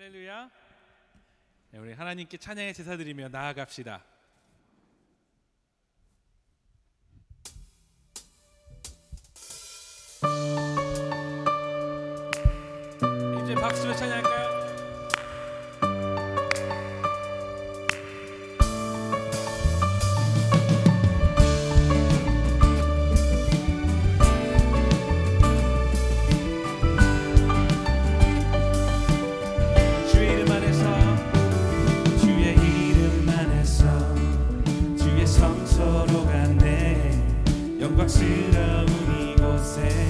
할렐루야. 네, 우리 하나님께 찬양의 제사 드리며 나아갑시다. 이제 박수로 찬양할까요? 지나온 이곳에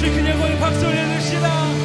주시느냐고요 박수 올려주시다.